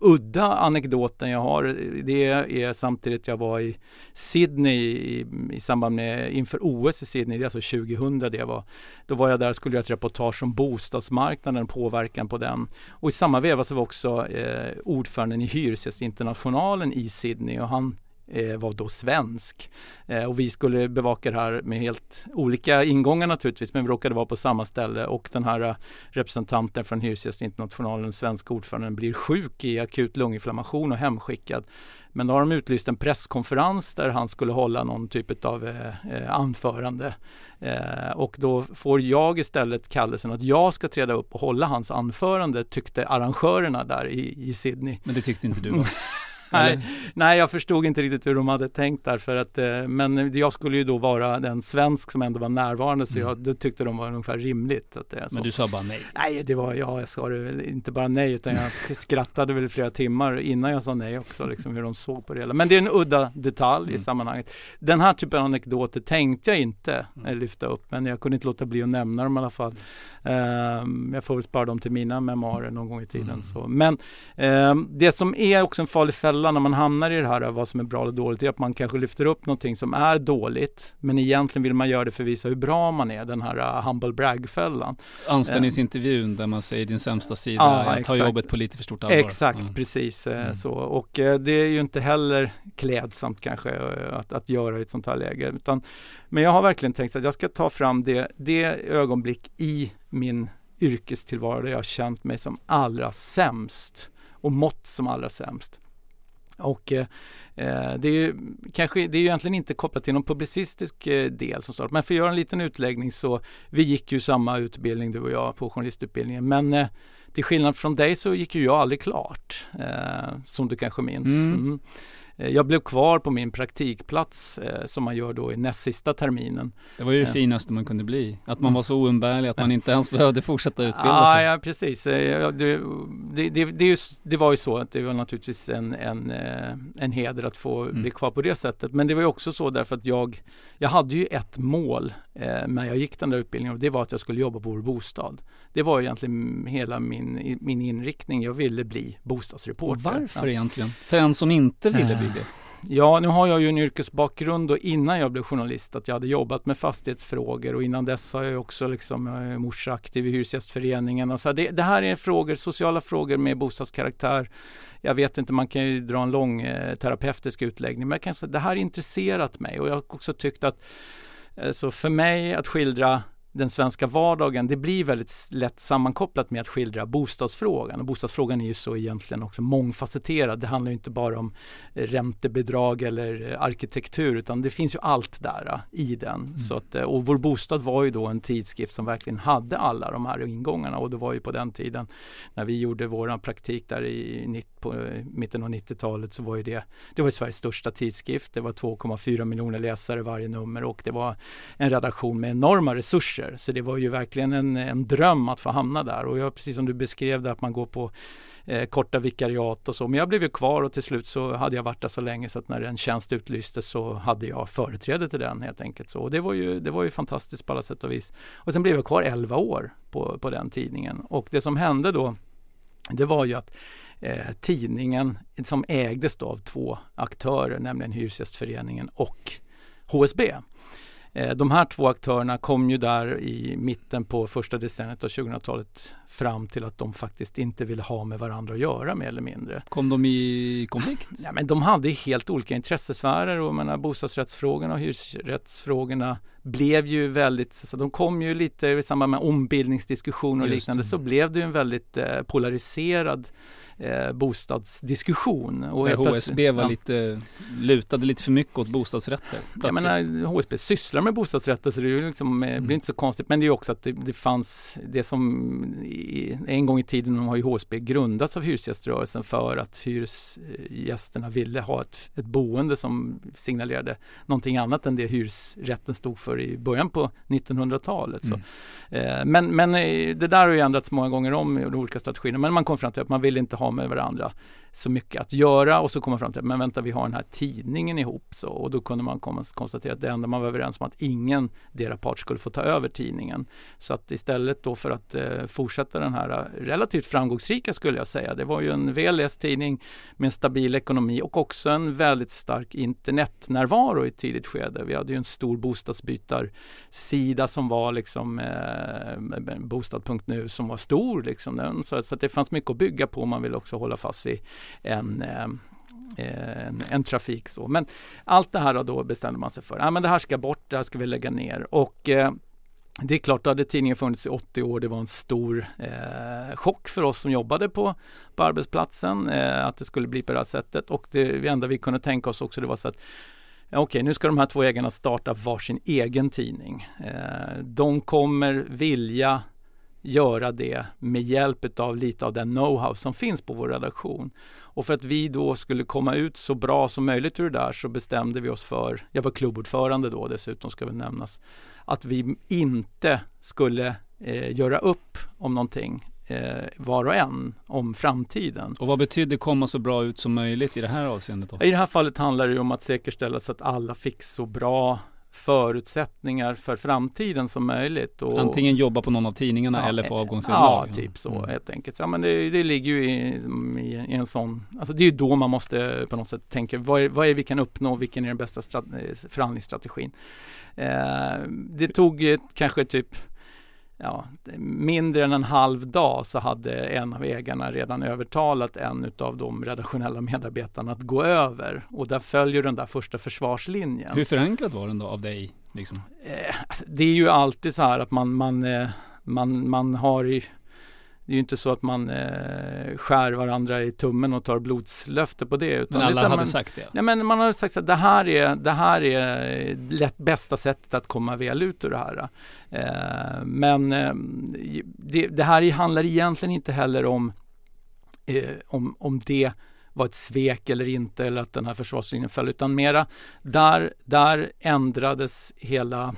udda anekdoten jag har det är samtidigt jag var i Sydney i, i samband med inför OS i Sydney, det är alltså 2000 det var. Då var jag där och skulle göra ett reportage om bostadsmarknaden, påverkan på den. Och i samma veva så var också eh, ordföranden i Hyresgästinternationalen i Sydney och han var då svensk. Eh, och vi skulle bevaka det här med helt olika ingångar naturligtvis, men vi råkade vara på samma ställe och den här eh, representanten från Hyresgästinternationalen, svenska ordföranden, blir sjuk i akut lunginflammation och hemskickad. Men då har de utlyst en presskonferens där han skulle hålla någon typ av eh, eh, anförande. Eh, och då får jag istället kallelsen att jag ska träda upp och hålla hans anförande tyckte arrangörerna där i, i Sydney. Men det tyckte inte du? Nej, nej, jag förstod inte riktigt hur de hade tänkt där för att eh, men jag skulle ju då vara den svensk som ändå var närvarande så Mm. jag då tyckte de var ungefär rimligt. Att det så. Men du sa bara nej. Nej, det var ja, jag sa det inte bara nej utan jag skrattade väl flera timmar innan jag sa nej också, liksom hur de såg på det hela. Men det är en udda detalj Mm. i sammanhanget. Den här typen av anekdoter tänkte jag inte Mm. eh, lyfta upp, men jag kunde inte låta bli att nämna dem i alla fall. Ehm, jag får väl spara dem till mina memoarer någon gång i tiden. Mm. Så. Men ehm, det som är också en farlig fälla när man hamnar i det här, vad som är bra eller dåligt, är att man kanske lyfter upp någonting som är dåligt, men egentligen vill man göra det för att visa hur bra man är, den här uh, humble brag-fällan. Anställningsintervjun där man säger din sämsta sida, Ja, jag tar exakt. jobbet på lite för stort allvar. Exakt, Mm. precis eh, Mm. så. Och eh, det är ju inte heller klädsamt kanske eh, att, att göra i ett sånt här läge. Utan, men jag har verkligen tänkt att jag ska ta fram det, det ögonblick i min yrkestillvaro där jag har känt mig som allra sämst och mått som allra sämst. Och eh, eh, det är ju kanske, det är ju egentligen inte kopplat till någon publicistisk eh, del som står. Men för att göra en liten utläggning så, vi gick ju samma utbildning du och jag på journalistutbildningen. Men eh, till skillnad från dig så gick ju jag aldrig klart, eh, som du kanske minns. Mm. Mm. Eh, Jag blev kvar på min praktikplats eh, som man gör då i näst sista terminen. Det var ju det Ja. finaste man kunde bli. Att man var så oumbärlig att man inte ens behövde fortsätta utbilda Ah, sig. ja, precis. Eh, ja, Det, det, det, det, var ju så att det var naturligtvis en, en, eh, en heder att få Mm. bli kvar på det sättet. Men det var ju också så därför att jag, jag hade ju ett mål eh, när jag gick den där utbildningen och det var att jag skulle jobba på vår bostad. Det var egentligen hela min, min inriktning. Jag ville bli bostadsreporter. Och varför Ja. egentligen? För en som inte ville bli det. Ja, nu har jag ju en yrkesbakgrund och innan jag blev journalist att jag hade jobbat med fastighetsfrågor och innan dess har jag också liksom, jag morsa aktiv i Hyresgästföreningen och så här, det, det här är frågor, sociala frågor med bostadskaraktär. Jag vet inte, man kan ju dra en lång eh, terapeutisk utläggning men jag kan säga, det här har intresserat mig och jag har också tyckt att eh, så för mig att skildra den svenska vardagen, det blir väldigt lätt sammankopplat med att skildra bostadsfrågan. Och bostadsfrågan är ju så egentligen också mångfacetterad. Det handlar inte bara om eh, räntebidrag eller eh, arkitektur utan det finns ju allt där eh, i den. Så att, och Vår bostad var ju då en tidskrift som verkligen hade alla de här ingångarna och det var ju på den tiden när vi gjorde våran praktik där i på mitten av 90-talet så var ju det, det var Sveriges största tidskrift. Det var 2,4 miljoner läsare varje nummer och det var en redaktion med enorma resurser. Så det var ju verkligen en, en dröm att få hamna där och jag, precis som du beskrev det att man går på eh, korta vikariat och så. Men jag blev ju kvar och till slut så hade jag varit där så länge så att när en tjänst utlystes så hade jag företräde till den helt enkelt. Så och det, var ju, det var ju fantastiskt på alla sätt och vis. Och sen blev jag kvar 11 år på, på den tidningen och det som hände då det var ju att eh, tidningen som ägdes då av två aktörer, nämligen Hyresgästföreningen och HSB. Eh, de här två aktörerna kom ju där i mitten på första decenniet av 2000-talet fram till att de faktiskt inte ville ha med varandra att göra mer eller mindre. Kom de i konflikt? Ja, men de hade helt olika intressesfärer och menar, bostadsrättsfrågorna och hyresrättsfrågorna blev ju väldigt, så de kom ju lite i samband med ombildningsdiskussioner och Just liknande det. så blev det en väldigt eh, polariserad eh, bostadsdiskussion. Och Där HSB var ja. lite, lutade lite för mycket åt bostadsrätter. Jag menar, HSB sysslar med bostadsrätter så det är liksom, eh, Mm. blir inte så konstigt. Men det är också att det, det fanns det som i, en gång i tiden har ju HSB grundats av hyresgäströrelsen för att hyresgästerna ville ha ett, ett boende som signalerade någonting annat än det hyresrätten stod för i början på 1900-talet. Så. Mm. Eh, Men, men eh, det där har ju ändrats många gånger om i de olika strategierna. Men man kom fram till att man vill inte ha med varandra så mycket att göra och så kom man fram till att men vänta vi har den här tidningen ihop så, och då kunde man komma, konstatera att det enda man var överens om att ingen deras part skulle få ta över tidningen. Så att istället då för att eh, fortsätta den här eh, relativt framgångsrika skulle jag säga. Det var ju en väl läst tidning med en stabil ekonomi och också en väldigt stark internetnärvaro i ett tidigt skede. Vi hade ju en stor bostadsbytarsida som var liksom eh, bostad.nu som var stor liksom. Den, så, så att det fanns mycket att bygga på. Man ville också hålla fast vid en, eh, en, en, trafik så. Men allt det här då bestämde man sig för. Ja, men det här ska bort, det här ska vi lägga ner. Och eh, det är klart, då hade tidningen funnits i 80 år. Det var en stor eh, chock för oss som jobbade på, på arbetsplatsen eh, att det skulle bli på det här sättet. Och det enda vi kunde tänka oss också det var så att Okej, okay, nu ska de här två ägarna starta varsin egen tidning. Eh, de kommer vilja göra det med hjälp av lite av den know-how som finns på vår redaktion. Och för att vi då skulle komma ut så bra som möjligt ur det där så bestämde vi oss för, jag var klubbordförande då dessutom ska väl nämnas, att vi inte skulle eh, göra upp om någonting eh, var och en om framtiden. Och vad betyder komma så bra ut som möjligt i det här avseendet? Då? I det här fallet handlar det om att säkerställa så att alla fick så bra förutsättninga för framtiden som möjligt. Och, Antingen jobba på någon av tidningarna ja, eller få avgångsvederlag? Ja, typ så mm. helt enkelt. Ja, men det, det ligger ju i, i, i, en sån, alltså det är ju då man måste på något sätt tänka vad är, vad är det vi kan uppnå, vilken är den bästa strat, förhandlingsstrategin. Eh, det tog kanske typ ja, mindre än en halv dag så hade en av ägarna redan övertalat en av de redaktionella medarbetarna att gå över. Och där följer den där första försvarslinjen. Hur förankrat var den då av dig? Liksom? Eh, alltså, det är ju alltid så här att man, man, eh, man, man har i det är ju inte så att man eh, skär varandra i tummen och tar blodslöfte på det. Utan men alla hade man, sagt det? Nej men man har sagt att det här är det här är lätt bästa sättet att komma väl ut ur det här. Eh, men eh, det, det, här handlar egentligen inte heller om, eh, om, om det var ett svek eller inte eller att den här försvarslinjen föll utan mera där, där ändrades hela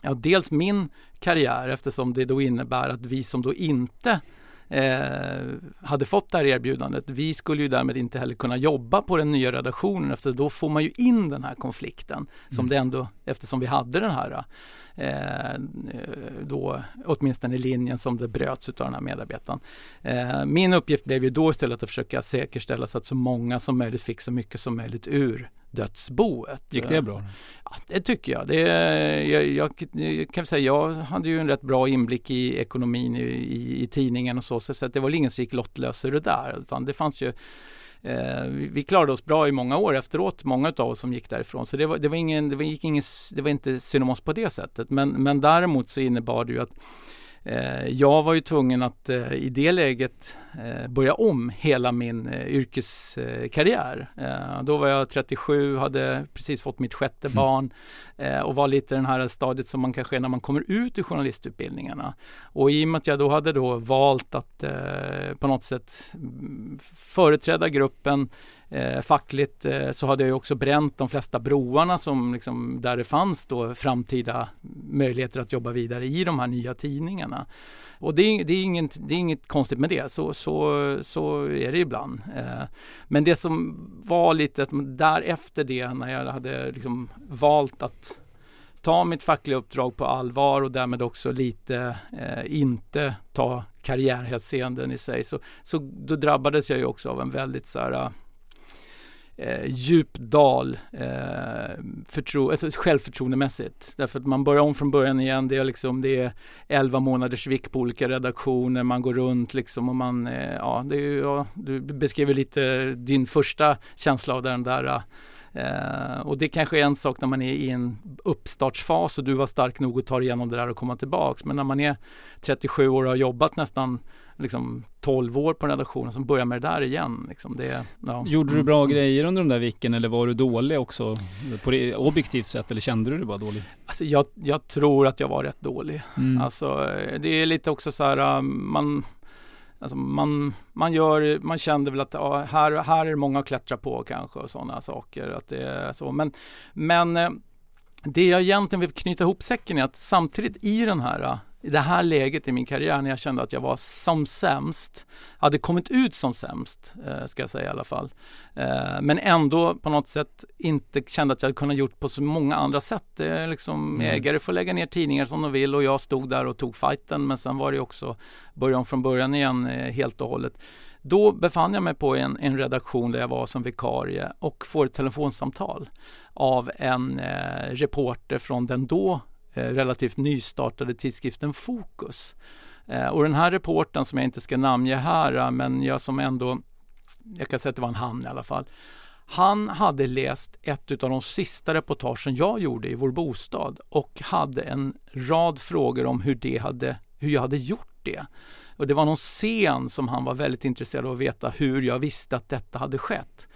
Ja, dels min karriär eftersom det då innebär att vi som då inte eh, hade fått det här erbjudandet. Vi skulle ju därmed inte heller kunna jobba på den nya redaktionen efter då får man ju in den här konflikten som mm. det ändå eftersom vi hade den här eh, då åtminstone linjen som det bröts av den här medarbetaren. Eh, min uppgift blev ju då istället att försöka säkerställa så att så många som möjligt fick så mycket som möjligt ur dödsboet. Gick det bra? Ja, det tycker jag. Det, jag, jag, jag kan säga, jag hade ju en rätt bra inblick i ekonomin i, i, i tidningen och så, så, så det var ingen som gick lottlös ur det där. Utan det fanns ju Eh, vi klarade oss bra i många år efteråt, många av oss som gick därifrån. Så det var, det var, ingen, det var, ingen, det var inte synd om oss på det sättet. Men, men däremot så innebar det ju att jag var ju tvungen att eh, i det läget eh, börja om hela min yrkeskarriär. Då var jag 37, hade precis fått mitt sjätte mm. barn och var lite den här stadiet som man kanske är när man kommer ut ur journalistutbildningarna. Och i och med att jag då hade då valt att på något sätt mm, företräda gruppen eh, fackligt eh, så hade jag också bränt de flesta broarna som liksom, där det fanns då framtida möjligheter att jobba vidare i de här nya tidningarna. Och det är, det är, inget, det är inget konstigt med det, så, så, så är det ibland. Eh, men det som var lite därefter det när jag hade liksom valt att ta mitt fackliga uppdrag på allvar och därmed också lite eh, inte ta karriärhänseenden i sig så, så då drabbades jag ju också av en väldigt så här, eh, djup dal eh, förtro, alltså självförtroendemässigt. Därför att man börjar om från början igen. Det är liksom det är 11 månaders vik på olika redaktioner. Man går runt liksom och man, eh, ja, det är, ja, du beskriver lite din första känsla av den där eh, Uh, och det kanske är en sak när man är i en uppstartsfas och du var stark nog att ta igenom det där och komma tillbaks. Men när man är 37 år och har jobbat nästan liksom 12 år på en redaktion som börjar med det där igen. Liksom det, ja. Gjorde du bra mm. grejer under de där vicken eller var du dålig också på det objektivt sätt eller kände du dig bara dålig? Alltså jag, jag tror att jag var rätt dålig. Mm. Alltså det är lite också så här man Alltså man, man, gör, man kände väl att ja, här, här är det många att klättra på kanske och sådana saker. Att det är så. Men, men eh, det jag egentligen vill knyta ihop säcken är att samtidigt i den här i det här läget i min karriär när jag kände att jag var som sämst, hade kommit ut som sämst, eh, ska jag säga i alla fall. Eh, men ändå på något sätt inte kände att jag kunnat gjort på så många andra sätt. Eh, liksom, mm. Ägare får lägga ner tidningar som de vill och jag stod där och tog fighten men sen var det också börja om från början igen eh, helt och hållet. Då befann jag mig på en, en, redaktion där jag var som vikarie och får ett telefonsamtal av en eh, reporter från den då Eh, relativt nystartade tidskriften Fokus. Eh, och den här reporten som jag inte ska namnge här, eh, men jag som ändå jag kan säga att det var en han i alla fall. Han hade läst ett av de sista reportagen jag gjorde i vår bostad och hade en rad frågor om hur, det hade, hur jag hade gjort det. Och det var någon scen som han var väldigt intresserad av att veta hur jag visste att detta hade skett.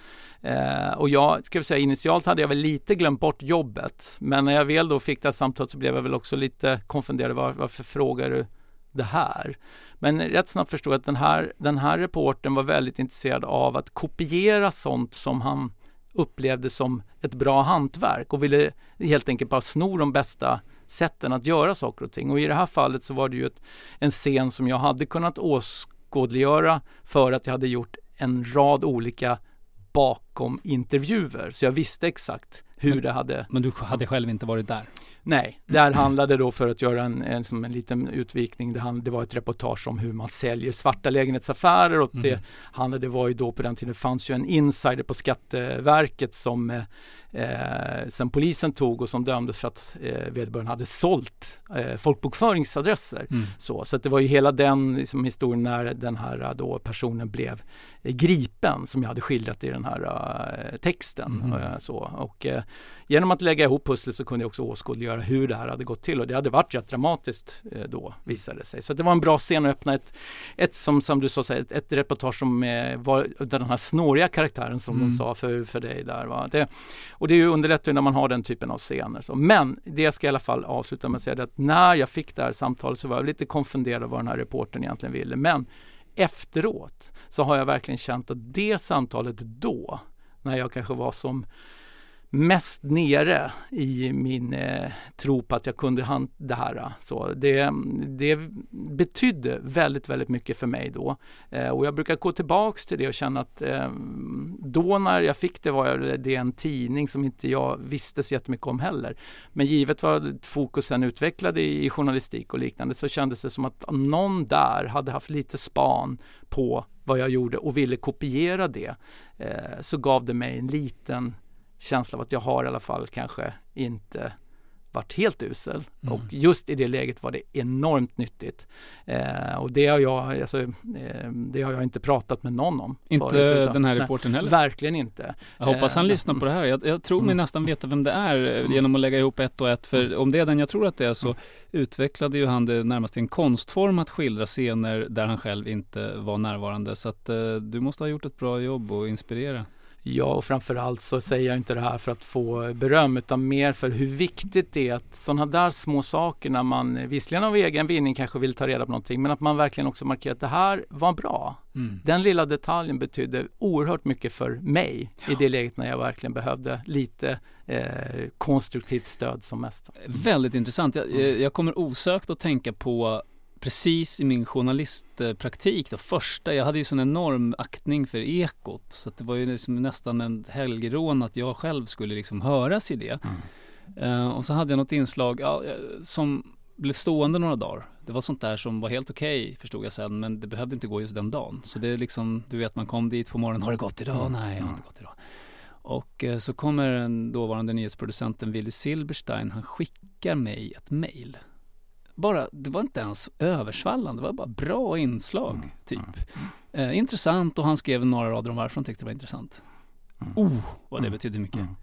Eh, och jag, ska vi säga, initialt hade jag väl lite glömt bort jobbet. Men när jag väl då fick det här samtalet så blev jag väl också lite konfunderad. Var, varför frågar du det här? Men rätt snabbt förstod jag att den här, den här reporten var väldigt intresserad av att kopiera sånt som han upplevde som ett bra hantverk och ville helt enkelt bara sno de bästa sätten att göra saker och ting. Och i det här fallet så var det ju ett, en scen som jag hade kunnat åskådliggöra för att jag hade gjort en rad olika bakom intervjuer. Så jag visste exakt hur men, det hade... Men du hade själv inte varit där? Nej, där handlade då för att göra en, en, som en liten utvikning. Det, hand, det var ett reportage om hur man säljer svarta lägenhetsaffärer och mm. det handlade, det var ju då på den tiden, det fanns ju en insider på Skatteverket som eh, eh, som polisen tog och som dömdes för att eh, vederbörande hade sålt eh, folkbokföringsadresser. Mm. Så, så det var ju hela den liksom, historien när den här eh, då, personen blev gripen som jag hade skildrat i den här uh, texten. Mm. Uh, så. Och, uh, genom att lägga ihop pusslet så kunde jag också åskådliggöra hur det här hade gått till och det hade varit rätt dramatiskt då visade det sig. Så det var en bra scen att öppna ett, ett som, som du sa, ett, ett reportage som var den här snåriga karaktären som mm. de sa för, för dig där. Va? Det, och det underlättar när man har den typen av scener. Så. Men det ska jag i alla fall avsluta med att säga att när jag fick det här samtalet så var jag lite konfunderad vad den här reporten egentligen ville. Men efteråt så har jag verkligen känt att det samtalet då, när jag kanske var som mest nere i min eh, tro på att jag kunde han det här. Eh, så det, det betydde väldigt, väldigt mycket för mig då. Eh, och jag brukar gå tillbaks till det och känna att eh, då när jag fick det var det en tidning som inte jag visste så jättemycket om heller. Men givet vad fokusen utvecklade i, i journalistik och liknande så kändes det som att någon där hade haft lite span på vad jag gjorde och ville kopiera det. Eh, så gav det mig en liten känsla av att jag har i alla fall kanske inte varit helt usel. Mm. Och just i det läget var det enormt nyttigt. Eh, och det har, jag, alltså, eh, det har jag inte pratat med någon om. Inte förut, utan, den här reporten heller? Verkligen inte. Jag hoppas han eh, lyssnar på det här. Jag, jag tror mig mm. nästan veta vem det är eh, mm. genom att lägga ihop ett och ett. För om det är den jag tror att det är så mm. utvecklade ju han det närmast i en konstform att skildra scener där han själv inte var närvarande. Så att eh, du måste ha gjort ett bra jobb och inspirera. Ja, och framförallt så säger jag inte det här för att få beröm utan mer för hur viktigt det är att sådana där små saker när man visserligen av egen vinning kanske vill ta reda på någonting men att man verkligen också markerar att det här var bra. Mm. Den lilla detaljen betydde oerhört mycket för mig ja. i det läget när jag verkligen behövde lite eh, konstruktivt stöd som mest. Väldigt intressant. Jag, jag kommer osökt att tänka på precis i min journalistpraktik då, första, jag hade ju sån enorm aktning för Ekot så det var ju liksom nästan en helgerån att jag själv skulle liksom höras i det. Mm. Uh, och så hade jag något inslag ja, som blev stående några dagar. Det var sånt där som var helt okej okay, förstod jag sen men det behövde inte gå just den dagen. Så det är liksom, du vet man kom dit på morgonen, har det gått idag? Mm. Nej, jag har inte gått idag. Och uh, så kommer den dåvarande nyhetsproducenten Willy Silberstein, han skickar mig ett mail bara, det var inte ens översvallande, det var bara bra inslag, mm. typ. Mm. Eh, intressant och han skrev några rader om varför han tyckte det var intressant. Mm. Oh, vad det mm. betydde mycket. Mm.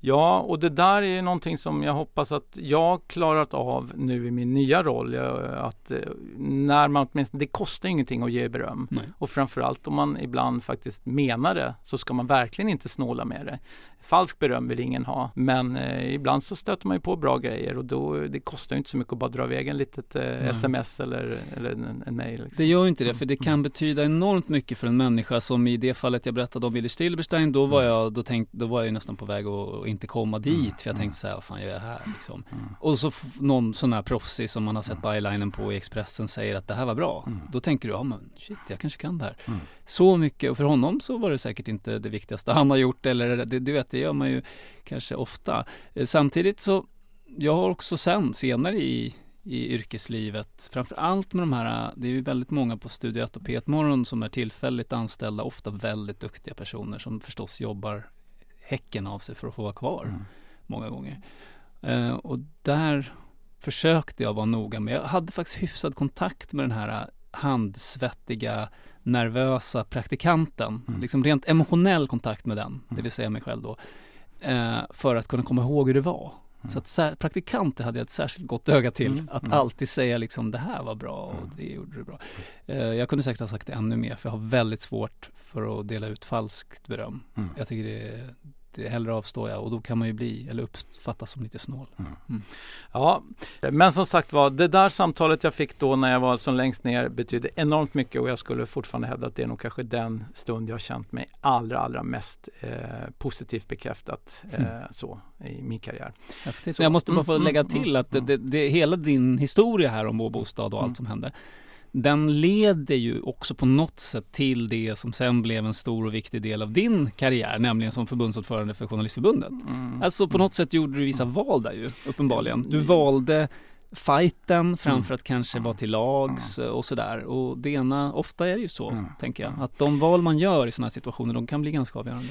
Ja, och det där är någonting som jag hoppas att jag klarat av nu i min nya roll. Att eh, när man det kostar ingenting att ge beröm. Nej. Och framförallt om man ibland faktiskt menar det så ska man verkligen inte snåla med det. Falsk beröm vill ingen ha, men eh, ibland så stöter man ju på bra grejer och då det kostar inte så mycket att bara dra iväg en litet eh, sms eller, eller en, en mail. Liksom. Det gör inte det, för det kan mm. betyda enormt mycket för en människa som i det fallet jag berättade om Willy Stilberstein, då var mm. jag, då tänkt, då var jag nästan på väg att inte komma dit mm. för jag tänkte så här, vad fan gör jag här liksom. Mm. Och så någon sån här proffsig som man har sett bylinen på i Expressen säger att det här var bra. Mm. Då tänker du, ja men shit, jag kanske kan det här. Så mycket, och för honom så var det säkert inte det viktigaste han har gjort eller det, du vet, det gör man ju kanske ofta. Eh, samtidigt så, jag har också sen, senare i i yrkeslivet. Framför allt med de här, det är ju väldigt många på Studio 1 och P1 Morgon som är tillfälligt anställda, ofta väldigt duktiga personer som förstås jobbar häcken av sig för att få vara kvar mm. många gånger. Uh, och där försökte jag vara noga med, jag hade faktiskt hyfsad kontakt med den här handsvettiga, nervösa praktikanten. Mm. Liksom rent emotionell kontakt med den, det vill säga mig själv då. Eh, för att kunna komma ihåg hur det var. Mm. Så att praktikanter hade jag ett särskilt gott öga till. Mm. Att mm. alltid säga liksom det här var bra och mm. det gjorde du bra. Eh, jag kunde säkert ha sagt det ännu mer för jag har väldigt svårt för att dela ut falskt beröm. Mm. Jag tycker det, det hellre avstår jag och då kan man ju bli eller uppfattas som lite snål. Mm. Mm. Ja, men som sagt var, det där samtalet jag fick då när jag var som längst ner betydde enormt mycket och jag skulle fortfarande hävda att det är nog kanske den stund jag känt mig allra, allra mest eh, positivt bekräftat eh, mm. så i min karriär. Så, jag måste bara få mm, lägga mm, till att det, det, det, hela din historia här om bostad och allt som hände den leder ju också på något sätt till det som sen blev en stor och viktig del av din karriär, nämligen som förbundsordförande för Journalistförbundet. Mm. Alltså på något sätt gjorde du vissa val där ju, uppenbarligen. Du valde fighten framför mm. att kanske vara till lags mm. och sådär. Och det ena, ofta är det ju så, mm. tänker jag. Att de val man gör i sådana här situationer, de kan bli ganska avgörande.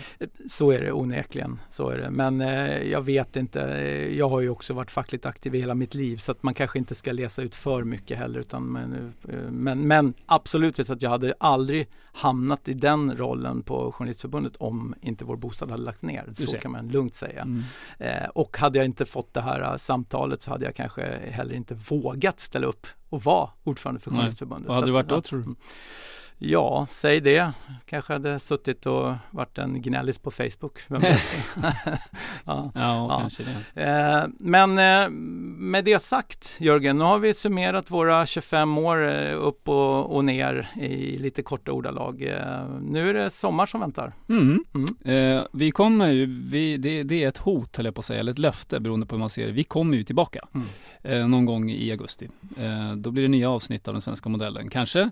Så är det onekligen, så är det. Men eh, jag vet inte, jag har ju också varit fackligt aktiv i hela mitt liv så att man kanske inte ska läsa ut för mycket heller. Utan, men, eh, men, men absolut så att jag hade aldrig hamnat i den rollen på Journalistförbundet om inte vår bostad hade lagts ner. Så kan man lugnt säga. Mm. Eh, och hade jag inte fått det här samtalet så hade jag kanske heller heller inte vågat ställa upp och vara ordförande för Journalistförbundet. Vad hade du varit då tror du? Ja, säg det. Kanske hade suttit och varit en gnällis på Facebook. ja, ja, ja, kanske det. Eh, men eh, med det sagt, Jörgen, nu har vi summerat våra 25 år eh, upp och, och, ner i lite korta ordalag. Nu är det sommar som väntar. Mm. Mm. Vi kommer vi, det, det, är ett hot, höll jag på att säga, eller ett löfte beroende på hur man ser det. Vi kommer ju tillbaka mm. Någon gång i augusti. då blir det nya avsnitt av den svenska modellen. Kanske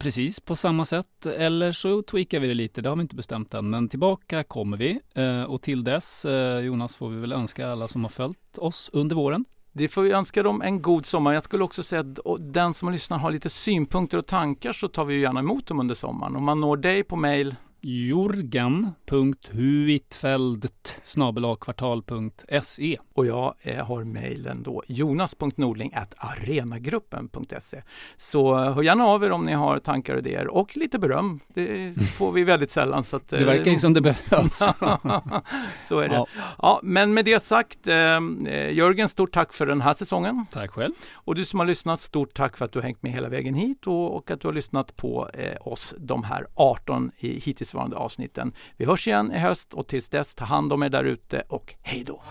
precis på samma sätt eller så tweakar vi det lite, det har vi inte bestämt än. Men tillbaka kommer vi eh, och till dess eh, Jonas får vi väl önska alla som har följt oss under våren det får vi önska dem en god sommar. Jag skulle också säga att den som lyssnar har lite synpunkter och tankar så tar vi gärna emot dem under sommaren. Om man når dig på mail jorgan.huitfeldt kvartal.se Och jag eh, har mejlen då jonas.nordling arenagruppen.se Så eh, hör gärna av er om ni har tankar och idéer och lite beröm. Det får vi väldigt sällan. Så att, det verkar ju som det behövs. så är det. Ja. ja. men med det sagt, eh, Jörgen, stort tack för den här säsongen. Tack själv. Och du som har lyssnat, stort tack för att du hängt med hela vägen hit och, och att du har lyssnat på eh, oss de här 18 i, hittills hittillsvarande avsnitten. Vi hörs igen i höst och tills dess ta hand om er därute och hej då!